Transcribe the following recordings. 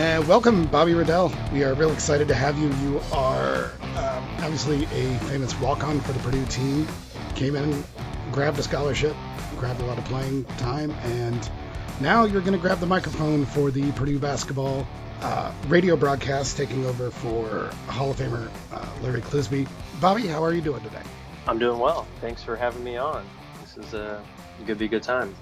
And welcome, Bobby Riddell. We are real excited to have you. You are um, obviously a famous walk-on for the Purdue team. Came in, grabbed a scholarship, grabbed a lot of playing time, and now you're going to grab the microphone for the Purdue basketball uh, radio broadcast, taking over for Hall of Famer uh, Larry Clisby. Bobby, how are you doing today? I'm doing well. Thanks for having me on. This is uh, going to be a good time.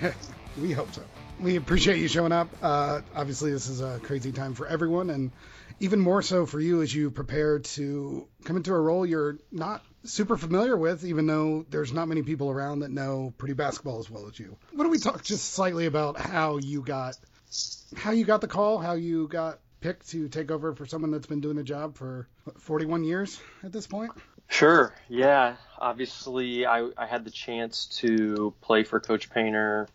we hope so we appreciate you showing up. Uh, obviously, this is a crazy time for everyone, and even more so for you as you prepare to come into a role you're not super familiar with, even though there's not many people around that know pretty basketball as well as you. What don't we talk just slightly about how you got how you got the call, how you got picked to take over for someone that's been doing the job for 41 years at this point? Sure. Yeah. Obviously, I, I had the chance to play for Coach Painter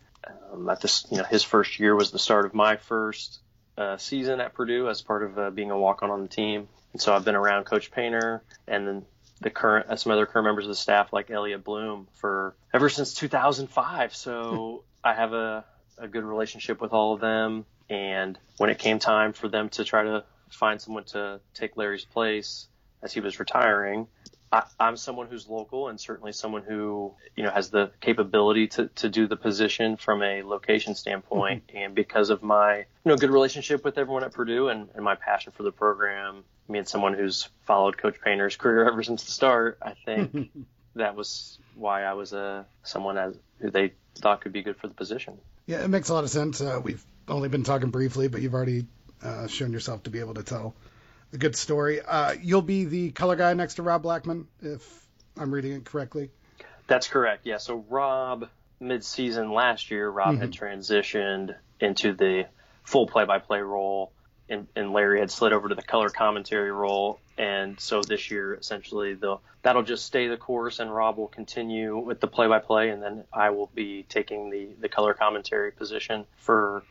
um, at this, you know, his first year was the start of my first uh, season at Purdue as part of uh, being a walk-on on the team. And so I've been around Coach Painter and then the current uh, some other current members of the staff like Elliot Bloom for ever since 2005. So I have a, a good relationship with all of them. And when it came time for them to try to find someone to take Larry's place as he was retiring, I, am someone who's local and certainly someone who, you know, has the capability to, to do the position from a location standpoint. Mm-hmm. And because of my, you know, good relationship with everyone at Purdue and, and my passion for the program, me and someone who's followed Coach Painter's career ever since the start, I think that was why I was uh, someone as, who they thought could be good for the position. Yeah, it makes a lot of sense. Uh, we've only been talking briefly, but you've already uh, shown yourself to be able to tell a good story. Uh, you'll be the color guy next to Rob Blackman, if I'm reading it correctly. That's correct. Yeah. So Rob, mid-season last year, Rob mm-hmm. had transitioned into the full play-by-play role, and, and, Larry had slid over to the color commentary role. And so this year, essentially, the that'll just stay the course, and Rob will continue with the play-by-play, and then I will be taking the the color commentary position for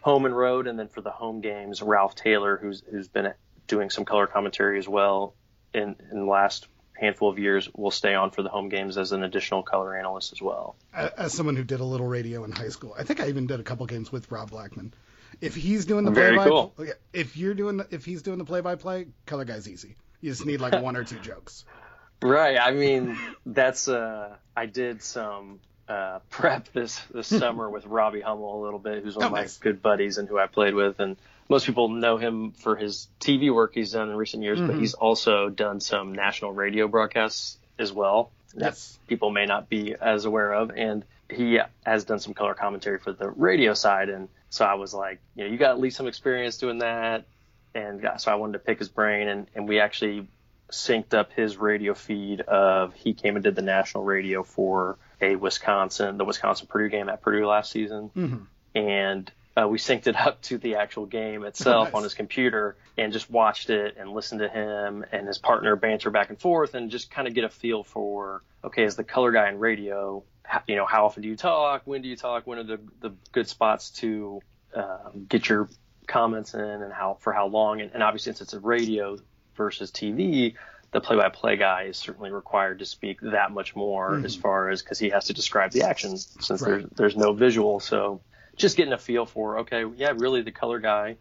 home and road, and then for the home games, Ralph Taylor, who's who's been doing some color commentary as well in, in the last handful of years will stay on for the home games as an additional color analyst as well. As someone who did a little radio in high school, I think I even did a couple games with Rob Blackman. If he's doing the play by cool. if you're doing the, if he's doing the play by play, color guy's easy. You just need like one or two jokes. Right. I mean, that's uh I did some uh, prep this this summer with Robbie Hummel a little bit, who's one oh, of my nice. good buddies and who I played with, and most people know him for his TV work he's done in recent years, mm-hmm. but he's also done some national radio broadcasts as well yes. that people may not be as aware of. And he has done some color commentary for the radio side. And so I was like, you know, you got at least some experience doing that. And so I wanted to pick his brain and, and we actually synced up his radio feed of he came and did the national radio for a Wisconsin, the Wisconsin Purdue game at Purdue last season. Mm-hmm. And uh, we synced it up to the actual game itself nice. on his computer and just watched it and listened to him and his partner banter back and forth and just kind of get a feel for okay as the color guy in radio you know how often do you talk when do you talk when are the the good spots to um, get your comments in and how for how long and, and obviously since it's a radio versus TV the play-by-play guy is certainly required to speak that much more mm-hmm. as far as because he has to describe the action since right. there's there's no visual so just getting a feel for okay, yeah, really the color guy,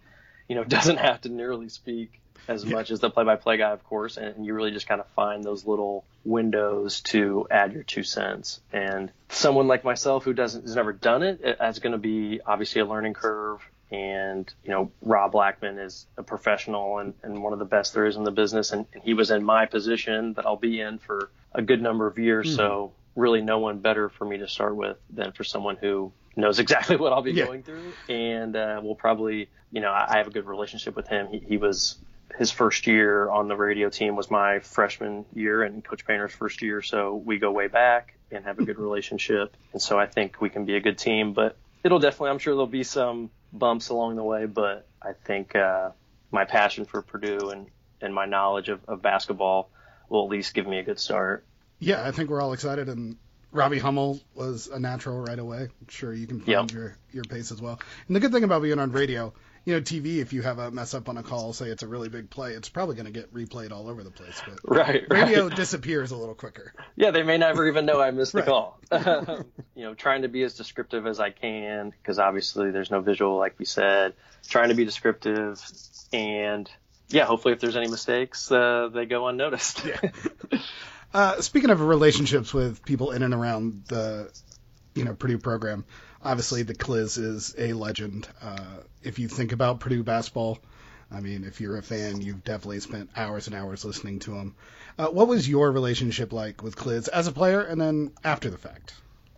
you know, doesn't have to nearly speak as yeah. much as the play-by-play guy, of course, and you really just kind of find those little windows to add your two cents. And someone like myself who doesn't has never done it, it's going to be obviously a learning curve. And you know, Rob Blackman is a professional and, and one of the best there is in the business, and, and he was in my position that I'll be in for a good number of years. Mm-hmm. So really no one better for me to start with than for someone who knows exactly what I'll be Yeah. going through, and uh, will probably, you know, I I have a good relationship with him. He, he was his first year on the radio team was my freshman year and Coach Painter's first year, so we go way back and have a good relationship, and so I think we can be a good team. But it'll definitely, I'm sure there'll be some bumps along the way, but I think uh, my passion for Purdue and and my knowledge of, of basketball will at least give me a good start. Yeah, I think we're all excited, and Robbie Hummel was a natural right away. I'm sure you can find Yep. your your pace as well. And the good thing about being on radio, you know, TV, if you have a mess up on a call, say it's a really big play, it's probably going to get replayed all over the place. But Right, radio right. disappears a little quicker. Yeah, they may never even know I missed the call. you know, trying to be as descriptive as I can because obviously there's no visual, like we said. Trying to be descriptive, and yeah, hopefully if there's any mistakes, uh, they go unnoticed. Uh, speaking of relationships with people in and around the, you know, Purdue program, obviously the Cliz is a legend. Uh, if you think about Purdue basketball, I mean, if you're a fan, you've definitely spent hours and hours listening to him. Uh, what was your relationship like with Cliz as a player, and then after the fact?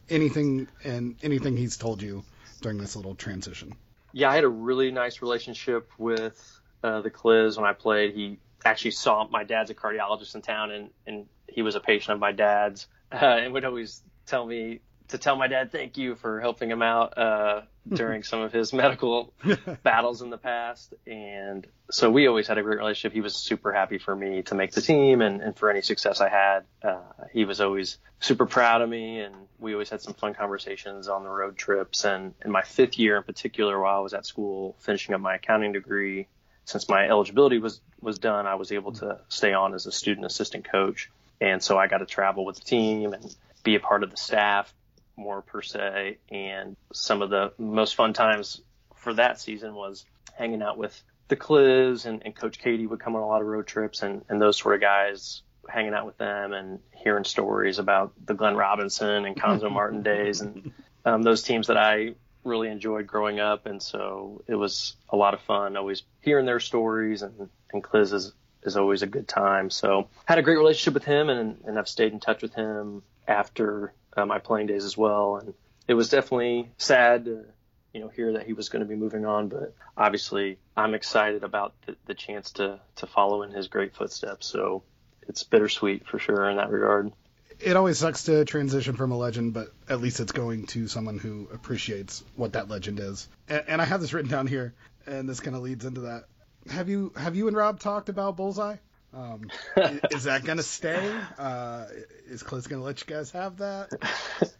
Anything and anything he's told you during this little transition? yeah, I had a really nice relationship with uh, the Cliz when I played. He actually saw my dad's a cardiologist in town, and and he was a patient of my dad's, uh, and would always tell me to tell my dad thank you for helping him out uh, during some of his medical battles in the past. And so we always had a great relationship. He was super happy for me to make the team and, and for any success I had. Uh, he was always super proud of me and we always had some fun conversations on the road trips. And in my fifth year in particular, while I was at school finishing up my accounting degree, since my eligibility was, was done, I was able to stay on as a student assistant coach. And so I got to travel with the team and be a part of the staff more per se. And some of the most fun times for that season was hanging out with the Cliz and, and Coach Keady would come on a lot of road trips and, and those sort of guys hanging out with them and hearing stories about the Glenn Robinson and Cuonzo Martin days and um, those teams that I really enjoyed growing up. And so it was a lot of fun always hearing their stories and, and Cliz is, is always a good time. So had a great relationship with him and, and I've stayed in touch with him after uh, my playing days as well. And it was definitely sad to, you know, hear that he was going to be moving on, but obviously I'm excited about the, the chance to, to follow in his great footsteps. So it's bittersweet for sure in that regard. It always sucks to transition from a legend, but at least it's going to someone who appreciates what that legend is. And, and I have this written down here, and this kind of leads into that. Have you have you and Rob talked about Bullseye? Um, is that gonna stay? Uh, is Cliz gonna let you guys have that?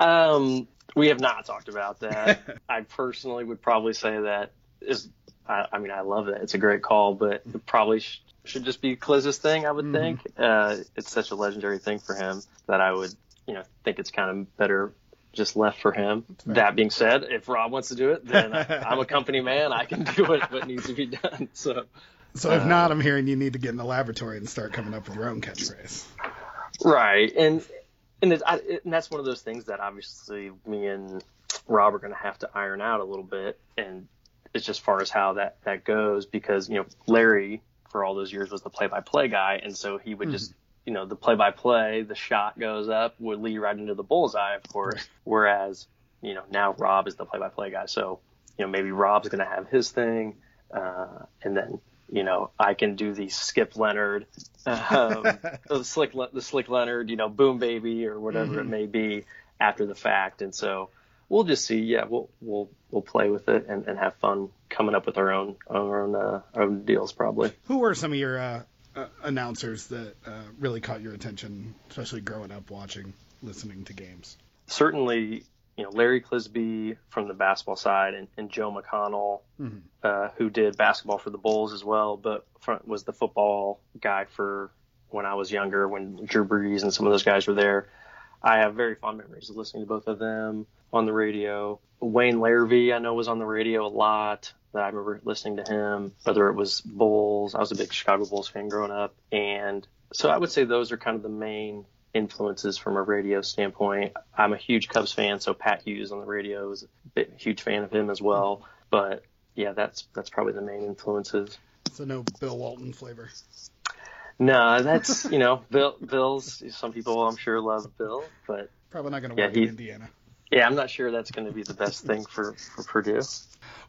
Um, we have not talked about that. I personally would probably say that is, I, I mean, I love it. It's a great call, but it probably sh- should just be Cliz's thing, I would Mhm. think. Uh, it's such a legendary thing for him that I would, you know, think it's kind of better just left for him. That being said, if Rob wants to do it, then I, I'm a company man. I can do what, what needs to be done. So, So if Uh, not, I'm hearing you need to get in the laboratory and start coming up with your own catchphrase. Right, and and I, and that's one of those things that obviously me and Rob are going to have to iron out a little bit, and it's just far as how that that goes because you know Larry for all those years was the play-by-play guy, and so he would just you know the play-by-play, the shot goes up would lead right into the bullseye, of course. Whereas you know now Rob is the play-by-play guy, so you know maybe Rob's going to have his thing, uh, and then you know I can do the Skip Leonard, um, the slick Le- the slick Leonard, you know, boom baby or whatever it may be after the fact, and so we'll just see. Yeah, we'll we'll we'll play with it and, and have fun coming up with our own our own uh, our own deals probably. Who were some of your uh, uh, announcers that uh, really caught your attention, especially growing up watching, listening to games? certainly, you know, Larry Clisby from the basketball side and, and Joe McConnell, Mhm. uh, who did basketball for the Bulls as well, but front, was the football guy for when I was younger, when Drew Brees and some of those guys were there. I have very fond memories of listening to both of them on the radio. Wayne Larrivee, I know, was on the radio a lot. That I remember listening to him, whether it was Bulls. I was a big Chicago Bulls fan growing up, and so I would say those are kind of the main influences from a radio standpoint. I'm a huge Cubs fan, so Pat Hughes on the radio is a bit, huge fan of him as well. But yeah, that's that's probably the main influences. So no Bill Walton flavor. No, that's you know, Bill. Bill's. Some people, I'm sure, love Bill, but Probably not going to Yeah, work he- in Indiana. yeah, I'm not sure that's going to be the best thing for for Purdue.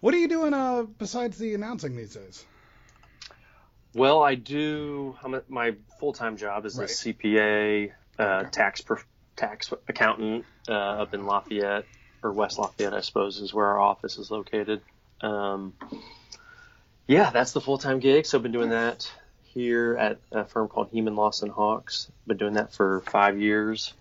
What are you doing uh, besides the announcing these days? Well, I do. I'm a, my full time job is Right. a CPA, uh, tax prof- tax accountant uh, up in Lafayette or West Lafayette, I suppose, is where our office is located. Um, yeah, that's the full time gig. So I've been doing that here at a firm called Heman Lawson Hawks. Been doing that for five years.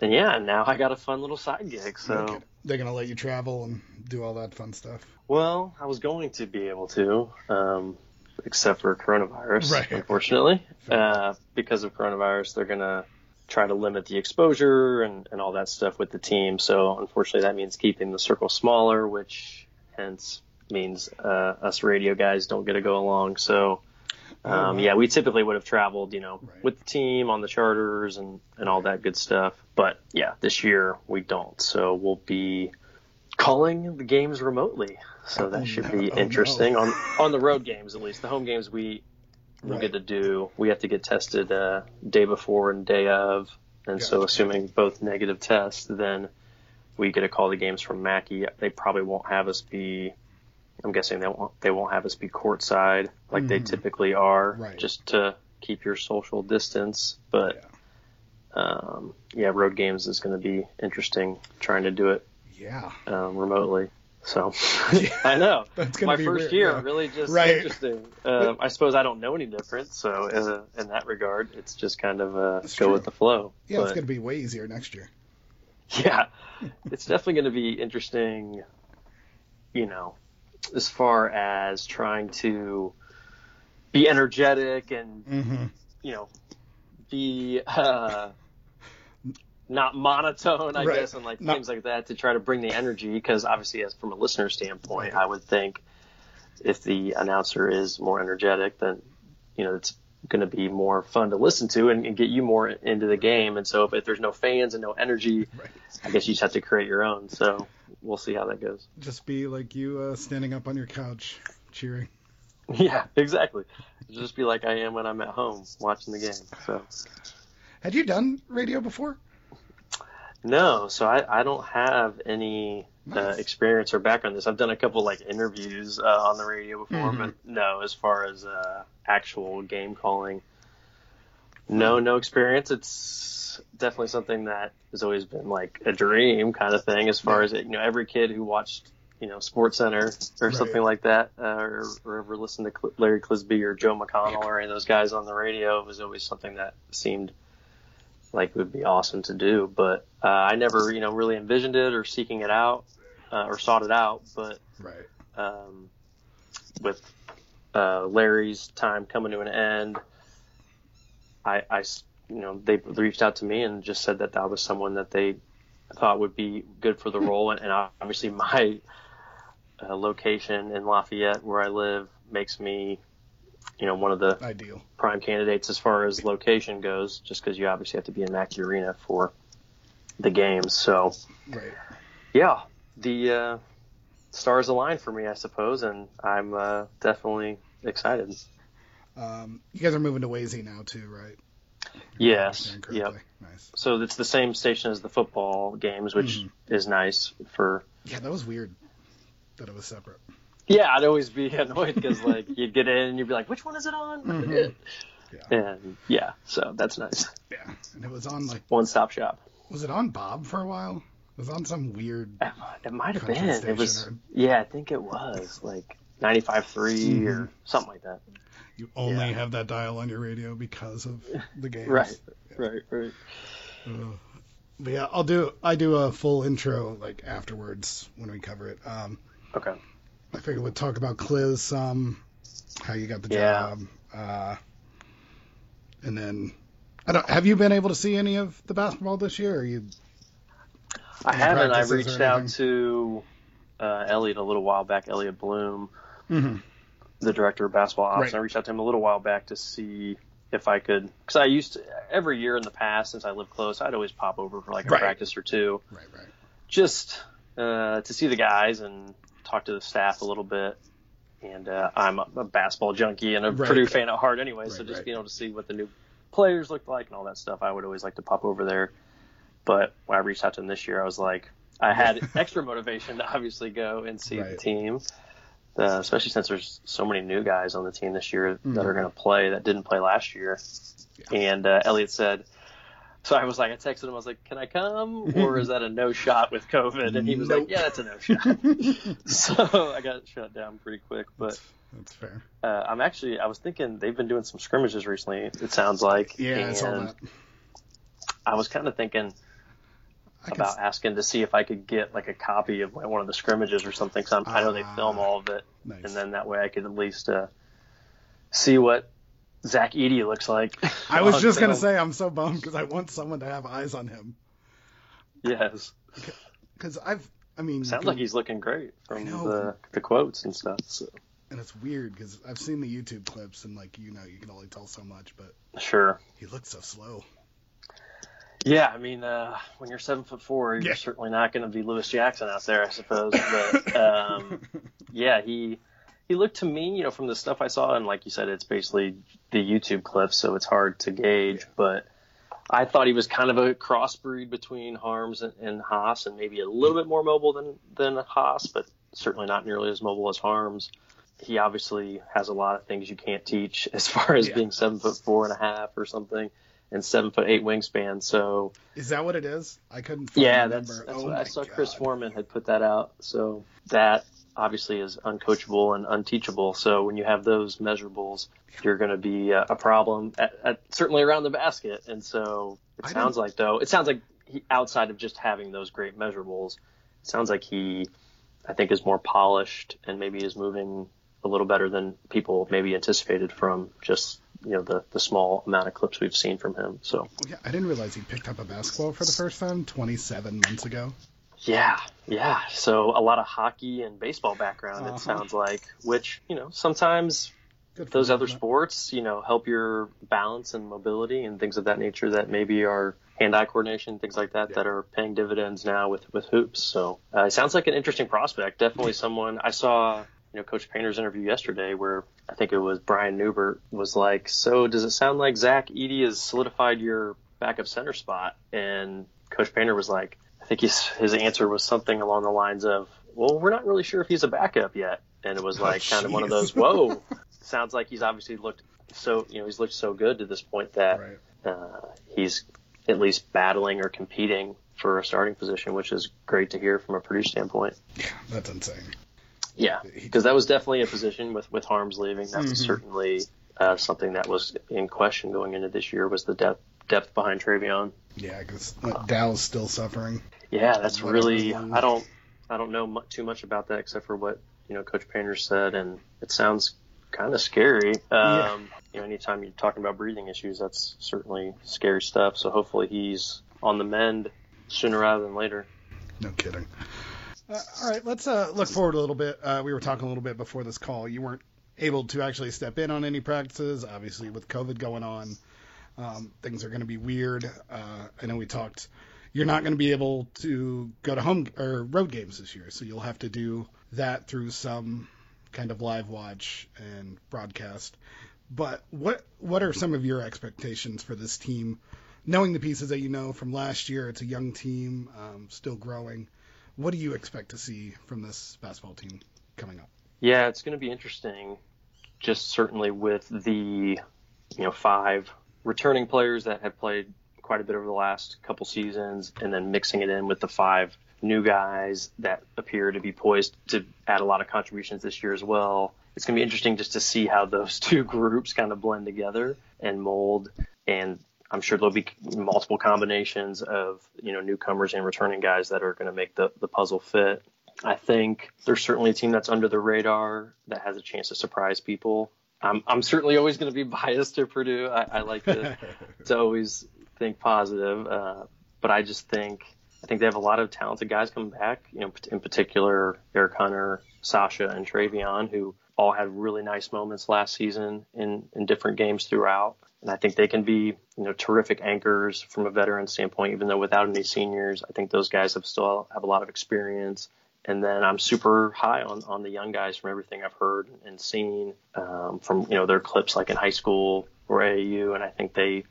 And yeah, now I got a fun little side gig. So. Okay. They're going to let you travel and do all that fun stuff. Well, I was going to be able to, um, except for coronavirus, Right. unfortunately. Uh, because of coronavirus, they're going to try to limit the exposure and, and all that stuff with the team. So, unfortunately, that means keeping the circle smaller, which hence means uh, us radio guys don't get to go along. So, Oh, um, yeah, we typically would have traveled, you know, Right. with the team on the charters and, and all that good stuff. But yeah, this year we don't. So we'll be calling the games remotely. So that Oh, should be Oh, interesting on on the road games at least. The home games we will Right. get to do. We have to get tested uh, day before and day of, and so assuming both negative tests, then we get to call the games from Mackey. They probably won't have us be. I'm guessing they won't. They won't have us be courtside like they Mhm. typically are, Right. just to keep your social distance. But um, yeah, road games is going to be interesting trying to do it Yeah. um, remotely. So I know That's my be first weird, year yeah. really just Right. interesting. Uh, I suppose I don't know any different, so uh, in that regard, it's just kind of uh, go true. with the flow. Yeah, it's going to be way easier next year. yeah, it's definitely going to be interesting. You know, as far as trying to be energetic and Mm-hmm. you know be uh, not monotone, I Right. guess, and like Not- things like that to try to bring the energy. Because obviously, as from a listener standpoint, I would think if the announcer is more energetic, then you know it's going to be more fun to listen to and, and get you more into the game. And so, if, if there's no fans and no energy, Right. I guess you just have to create your own. So we'll see how that goes. Just be like you uh, standing up on your couch cheering. Yeah, exactly. Just be like I am when I'm at home watching the game. So. Had you done radio before? No, so I, I don't have any uh, experience or background in this. I've done a couple like interviews uh, on the radio before, Mhm. but no, as far as uh, actual game calling, no, no experience. It's definitely something that has always been like a dream kind of thing. As far as it, you know, every kid who watched you know Sports Center or Right. something like that, uh, or, or ever listened to Cl- Larry Clisby or Joe McConnell or any of those guys on the radio, it was always something that seemed like would be awesome to do. But uh, I never, you know, really envisioned it or seeking it out uh, or sought it out. But Right. um, with uh, Larry's time coming to an end, I, I s- you know, they reached out to me and just said that that was someone that they thought would be good for the role. And, and obviously, my uh, location in Lafayette, where I live, makes me, you know, one of the Ideal. prime candidates as far as location goes, just because you obviously have to be in Mackey Arena for the games. So, Right. yeah, the uh, stars align for me, I suppose, and I'm uh, definitely excited. Um, you guys are moving to Wazy now too, right? Yes, yep. Nice. So it's the same station as the football games, which Mhm. is nice for. Yeah, that was weird that it was separate. Yeah, I'd always be annoyed because like you'd get in and you'd be like, "Which one is it on?" Mhm. Yeah. And yeah, so that's nice. Yeah. And it was on like One stop shop. was it on Bob for a while? It was on some weird It it might have been. It was. station Yeah, I think it was like 95.3 or Mhm. something like that. you only Yeah. have that dial on your radio because of the game. Right. Right. Right. Ugh. But yeah, I'll do I do a full intro like afterwards when we cover it. Um Okay. I figured we'd talk about Cliz some, how you got the Yeah. job. Uh and then I don't have you been able to see any of the basketball this year? Or you I haven't. I reached out to uh, Elliot a little while back. Elliot Bloom, Mhm. the director of basketball ops. Right. I reached out to him a little while back to see if I could, because I used to every year in the past since I lived close, I'd always pop over for like a Right. practice or two, Right, right. just uh, to see the guys and talk to the staff a little bit. and uh, I'm a, a basketball junkie and a Right. Purdue fan at heart anyway. so just right. being able to see what the new players looked like and all that stuff, I would always like to pop over there. But when I reached out to them this year, I was like, I had extra motivation to obviously go and see the team, uh, especially since there's so many new guys on the team this year Mm-hmm. that are going to play that didn't play last year. And uh, Elliot said, so I was like, I texted him, I was like, can I come? Or is that a no shot with COVID? And he was Nope. like, yeah, that's a no shot. so I got shut down pretty quick. But That's fair. uh, I'm actually, I was thinking they've been doing some scrimmages recently, it sounds like. Yeah, I and saw that. I was kind of thinking about asking to see if I could get like a copy of one of the scrimmages or something. Cause I'm, I know they Ah, film all of it. Nice. And then that way I could at least uh, see what Zach Edey looks like. I was just gonna say I'm so bummed because I want someone to have eyes on him. Yes. Because I've, I mean, Sounds like he's looking great from the the quotes and stuff. So. and it's weird because I've seen the YouTube clips and like you know you can only tell so much, but Sure. he looks so slow. Yeah, I mean, uh, when you're seven foot four, you're Yeah. certainly not going to be Lewis Jackson out there, I suppose. But um, yeah, he he looked to me, you know, from the stuff I saw, and like you said, it's basically the YouTube clips, so it's hard to gauge. But I thought he was kind of a crossbreed between Haarms and, and Haas, and maybe a little bit more mobile than than Haas, but certainly not nearly as mobile as Haarms. He obviously has a lot of things you can't teach as far as Yeah. being seven foot four and a half or something, and seven foot eight wingspan. So Is that what it is? I couldn't. Yeah, that's that's oh what I saw. Chris Foreman had put that out. So that obviously is uncoachable and unteachable. So when you have those measurables, you're going to be a, a problem at, at certainly around the basket. And so it I sounds like though it sounds like he, outside of just having those great measurables, it sounds like he I think is more polished and maybe is moving a little better than people maybe anticipated from just you know the the small amount of clips we've seen from him. So Yeah, I didn't realize he picked up a basketball for the first time 27 months ago. Yeah, yeah. So a lot of hockey and baseball background, Uh-huh. it sounds like, which, you know, sometimes those other sports, you know, help your balance and mobility and things of that nature that maybe are hand-eye coordination, things like that, that are paying dividends now with, with hoops. So uh, it sounds like an interesting prospect. Definitely someone I saw, you know, Coach Painter's interview yesterday where I think it was Brian Neubert was like, so does it sound like Zach Edey has solidified your backup center spot? And Coach Painter was like, I think his, his answer was something along the lines of, well, we're not really sure if he's a backup yet. And it was like kind of one of Oh, those, whoa, sounds like he's obviously looked so, you know, he's looked so good to this point that Right. uh, he's at least battling or competing for a starting position, which is great to hear from a Purdue standpoint. Yeah, That's insane. Yeah, because that was definitely a position with with Haarms leaving. That was certainly uh, something that was in question going into this year was the depth depth behind Trevion. Yeah, because Dow's still suffering. Yeah, that's Whatever. really I don't I don't know mu- too much about that except for what you know Coach Painter said, and it sounds kind of scary. Um, Yeah. You know, anytime you're talking about breathing issues, that's certainly scary stuff. So hopefully he's on the mend sooner rather than later. No kidding. Uh, all right, let's uh, look forward a little bit. Uh, we were talking a little bit before this call. You weren't able to actually step in on any practices, obviously with COVID going on. Um, things are going to be weird. Uh, I know we talked. You're not going to be able to go to home or road games this year, so you'll have to do that through some kind of live watch and broadcast. But what what are some of your expectations for this team? Knowing the pieces that you know from last year, it's a young team, um, still growing. What do you expect to see from this basketball team coming up? Yeah, it's going to be interesting. Just certainly with the you know five returning players that have played quite a bit over the last couple seasons, and then mixing it in with the five new guys that appear to be poised to add a lot of contributions this year as well. It's going to be interesting just to see how those two groups kind of blend together and mold. And I'm sure there'll be multiple combinations of you know newcomers and returning guys that are going to make the, the puzzle fit. I think there's certainly a team that's under the radar that has a chance to surprise people. I'm, I'm certainly always going to be biased to Purdue. I, I like to, to always think positive, uh, but I just think I think they have a lot of talented guys coming back. You know, in particular Eric Hunter, Sasha, and Trevion, who all had really nice moments last season in in different games throughout. And I think they can be, you know, terrific anchors from a veteran standpoint, even though without any seniors, I think those guys have still have a lot of experience And then I'm super high on, on the young guys from everything I've heard and seen um, from you know their clips like in high school or AAU, and I think they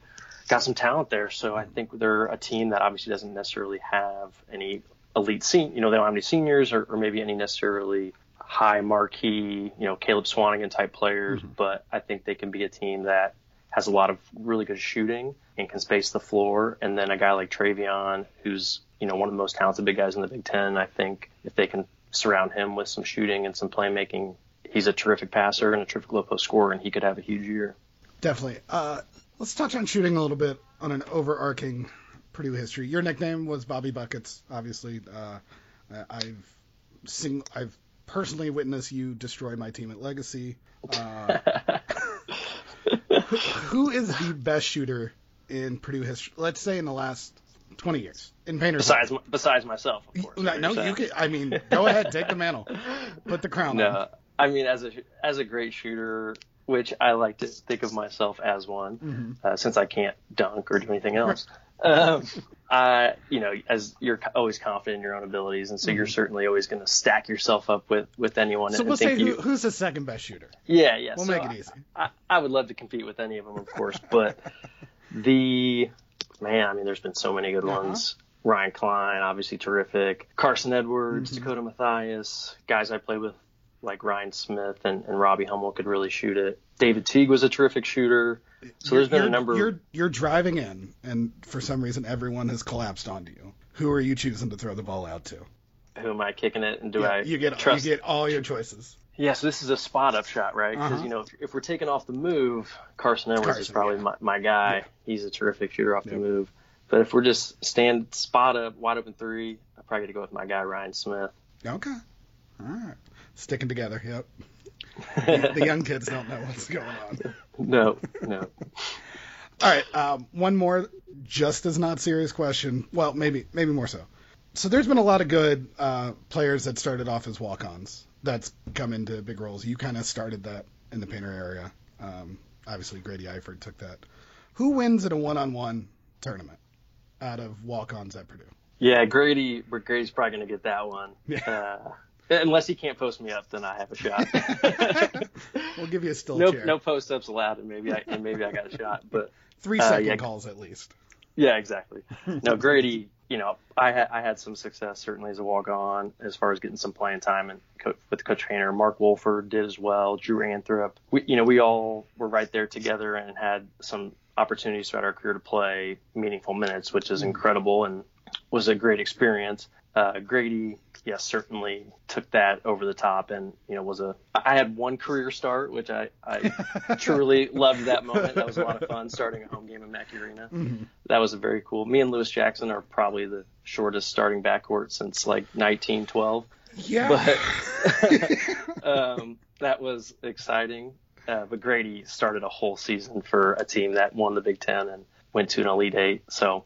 got some talent there. So I think they're a team that obviously doesn't necessarily have any elite scene. You know, they don't have any seniors or, or maybe any necessarily high marquee, you know, Caleb Swanigan type players. Mm-hmm. But I think they can be a team that has a lot of really good shooting and can space the floor. And then a guy like Trevion, who's you know one of the most talented big guys in the Big Ten. I think if they can surround him with some shooting and some playmaking, he's a terrific passer and a terrific low post scorer, and he could have a huge year. Definitely. Uh, let's touch on shooting a little bit on an overarching Purdue history. Your nickname was Bobby Buckets, obviously. Uh, I've sing, I've personally witnessed you destroy my team at Legacy. Uh, who is the best shooter in Purdue history? Let's say in the last 20 years in painter. Besides, besides myself, of course. No, no you can. I mean, go ahead, take the mantle, put the crown no, on. I mean, as a as a great shooter, which I like to think of myself as one, mm-hmm. uh, since I can't dunk or do anything else. um, I, you know, as you're always confident in your own abilities, and so mm-hmm. you're certainly always going to stack yourself up with with anyone. So we'll say who, you, who's the second best shooter? Yeah, yeah. We'll so make it easy. I, I would love to compete with any of them, of course, but the man, I mean, there's been so many good uh-huh. ones. Ryan Cline, obviously terrific. Carson Edwards, mm-hmm. Dakota Mathias, guys I played with like Ryan Smith and, and Robbie Hummel could really shoot it. David Teague was a terrific shooter. So there's been you're, a number. You're you're driving in, and for some reason everyone has collapsed onto you. Who are you choosing to throw the ball out to? Who am I kicking it, and do yeah, I you get trust? you get all your choices. Yeah, so this is a spot up shot, right? Because uh-huh. you know if, if, we're taking off the move, Carson Edwards Carson, is probably yeah. my, my guy. Yeah. He's a terrific shooter off the move. But if we're just stand spot up, wide open three, I probably to go with my guy Ryan Smith. Okay, all right, sticking together. Yep. the, the, young kids don't know what's going on. No, no. All right, um, one more, just as not serious question. Well, maybe maybe more so. So there's been a lot of good uh, players that started off as walk-ons that's come into big roles. You kind of started that in the painter area. Um, obviously, Grady Eifert took that. Who wins in a one-on-one tournament? out of walk-ons at Purdue. Yeah, Grady. Grady's probably going to get that one. Yeah. Uh, unless he can't post me up, then I have a shot. we'll give you a still no, chair. No post ups allowed, and maybe I and maybe I got a shot. But three second uh, yeah, calls at least. Yeah, exactly. No, Grady. You know, I had I had some success certainly as a walk on as far as getting some playing time and co- with Coach Painter. Mark Wohlford did as well. Drew Anthrop. We, you know, we all were right there together and had some opportunities throughout our career to play meaningful minutes, which is mm-hmm. incredible and was a great experience. Uh, Grady, yes, certainly took that over the top, and you know was a. I had one career start, which I, I truly loved that moment. That was a lot of fun starting a home game in Mackey Arena. Mm-hmm. That was a very cool. Me and Lewis Jackson are probably the shortest starting backcourt since like 1912. Yeah. But um, that was exciting. Uh, but Grady started a whole season for a team that won the Big Ten and went to an Elite Eight. So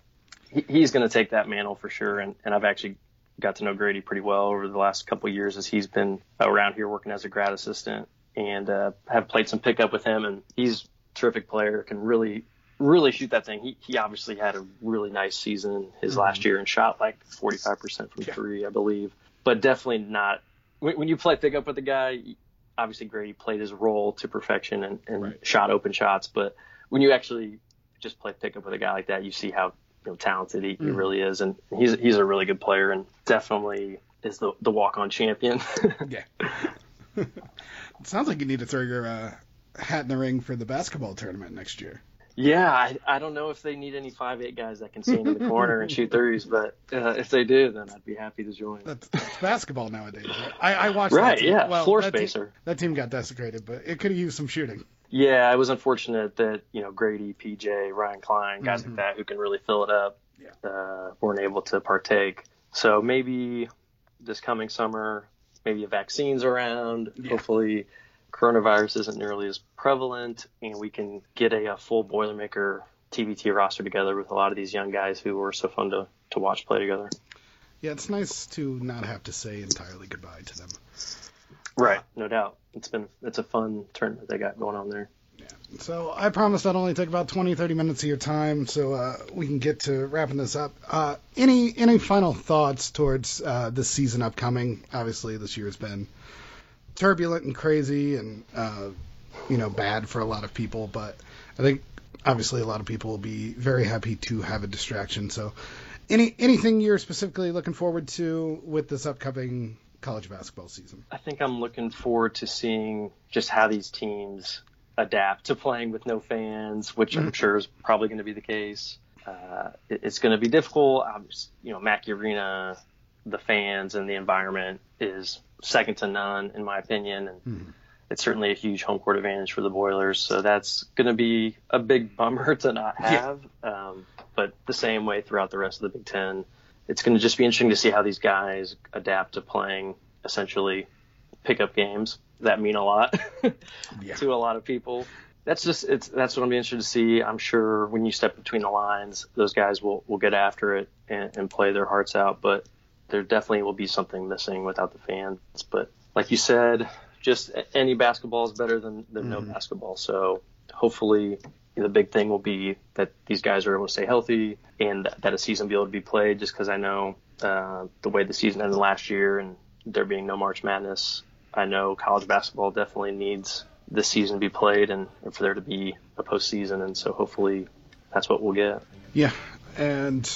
he, he's going to take that mantle for sure. And, and I've actually got to know Grady pretty well over the last couple of years as he's been around here working as a grad assistant and uh, have played some pickup with him. And he's a terrific player, can really, really shoot that thing. He, he obviously had a really nice season his mm-hmm. last year and shot like 45% from three, I believe. But definitely not. When, when you play pickup with a guy, obviously Grady played his role to perfection and, and right. shot open shots. But when you actually just play pickup with a guy like that, you see how you know, talented he, mm. he really is, and he's he's a really good player and definitely is the the walk on champion. yeah. sounds like you need to throw your uh, hat in the ring for the basketball tournament next year. Yeah, I, I don't know if they need any five eight guys that can stand in the corner and shoot threes, but uh, if they do, then I'd be happy to join. That's, that's basketball nowadays. Right? I, I watched right, yeah, well, floor that spacer. Team, that team got desecrated, but it could have used some shooting. Yeah, it was unfortunate that you know Grady, PJ, Ryan Cline, guys mm-hmm. like that who can really fill it up, yeah. uh, weren't able to partake. So maybe this coming summer, maybe a vaccine's around. Yeah. Hopefully coronavirus isn't nearly as prevalent and we can get a, a full Boilermaker TBT roster together with a lot of these young guys who were so fun to, to watch play together. Yeah, it's nice to not have to say entirely goodbye to them. Right, no doubt. It's been it's a fun tournament they got going on there. So I promise I'd only take about 20, 30 minutes of your time, so uh, we can get to wrapping this up. Uh, any any final thoughts towards uh, this season upcoming? Obviously, this year has been turbulent and crazy, and uh, you know bad for a lot of people. But I think obviously a lot of people will be very happy to have a distraction. So, any anything you're specifically looking forward to with this upcoming college basketball season? I think I'm looking forward to seeing just how these teams adapt to playing with no fans, which I'm mm-hmm. sure is probably going to be the case. Uh, it, it's going to be difficult. Just, you know, Mackey Arena, the fans and the environment is second to none in my opinion, and mm. it's certainly a huge home court advantage for the Boilers. So that's going to be a big bummer to not have. Yeah. Um, but the same way throughout the rest of the Big Ten, it's going to just be interesting to see how these guys adapt to playing essentially pickup games that mean a lot yeah. to a lot of people. That's just it's that's what I'm interested to see. I'm sure when you step between the lines, those guys will will get after it and, and play their hearts out. But there definitely will be something missing without the fans. But like you said, just any basketball is better than, than mm-hmm. no basketball. So hopefully the big thing will be that these guys are able to stay healthy and that a season be able to be played just because I know uh, the way the season ended last year and there being no March Madness, I know college basketball definitely needs this season to be played and, and for there to be a postseason. And so hopefully that's what we'll get. Yeah. And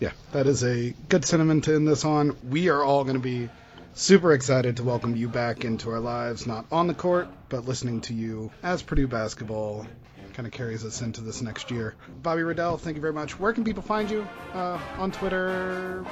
yeah, that is a good sentiment to end this on. We are all going to be super excited to welcome you back into our lives, not on the court, but listening to you as Purdue basketball kind of carries us into this next year. Bobby Riddell, thank you very much. Where can people find you uh, on Twitter?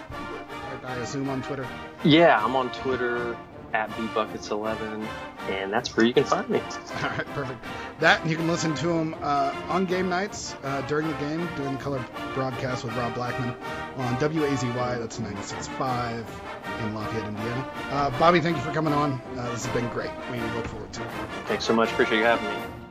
I assume on Twitter. Yeah, I'm on Twitter at bbuckets11, and that's where you can find me. All right, perfect. That you can listen to him uh, on game nights uh, during the game, doing the color broadcast with Rob Blackman on WAZY. That's 96.5 in Lafayette, Indiana. Uh, Bobby, thank you for coming on. Uh, this has been great. We look forward to it. Thanks so much. Appreciate you having me.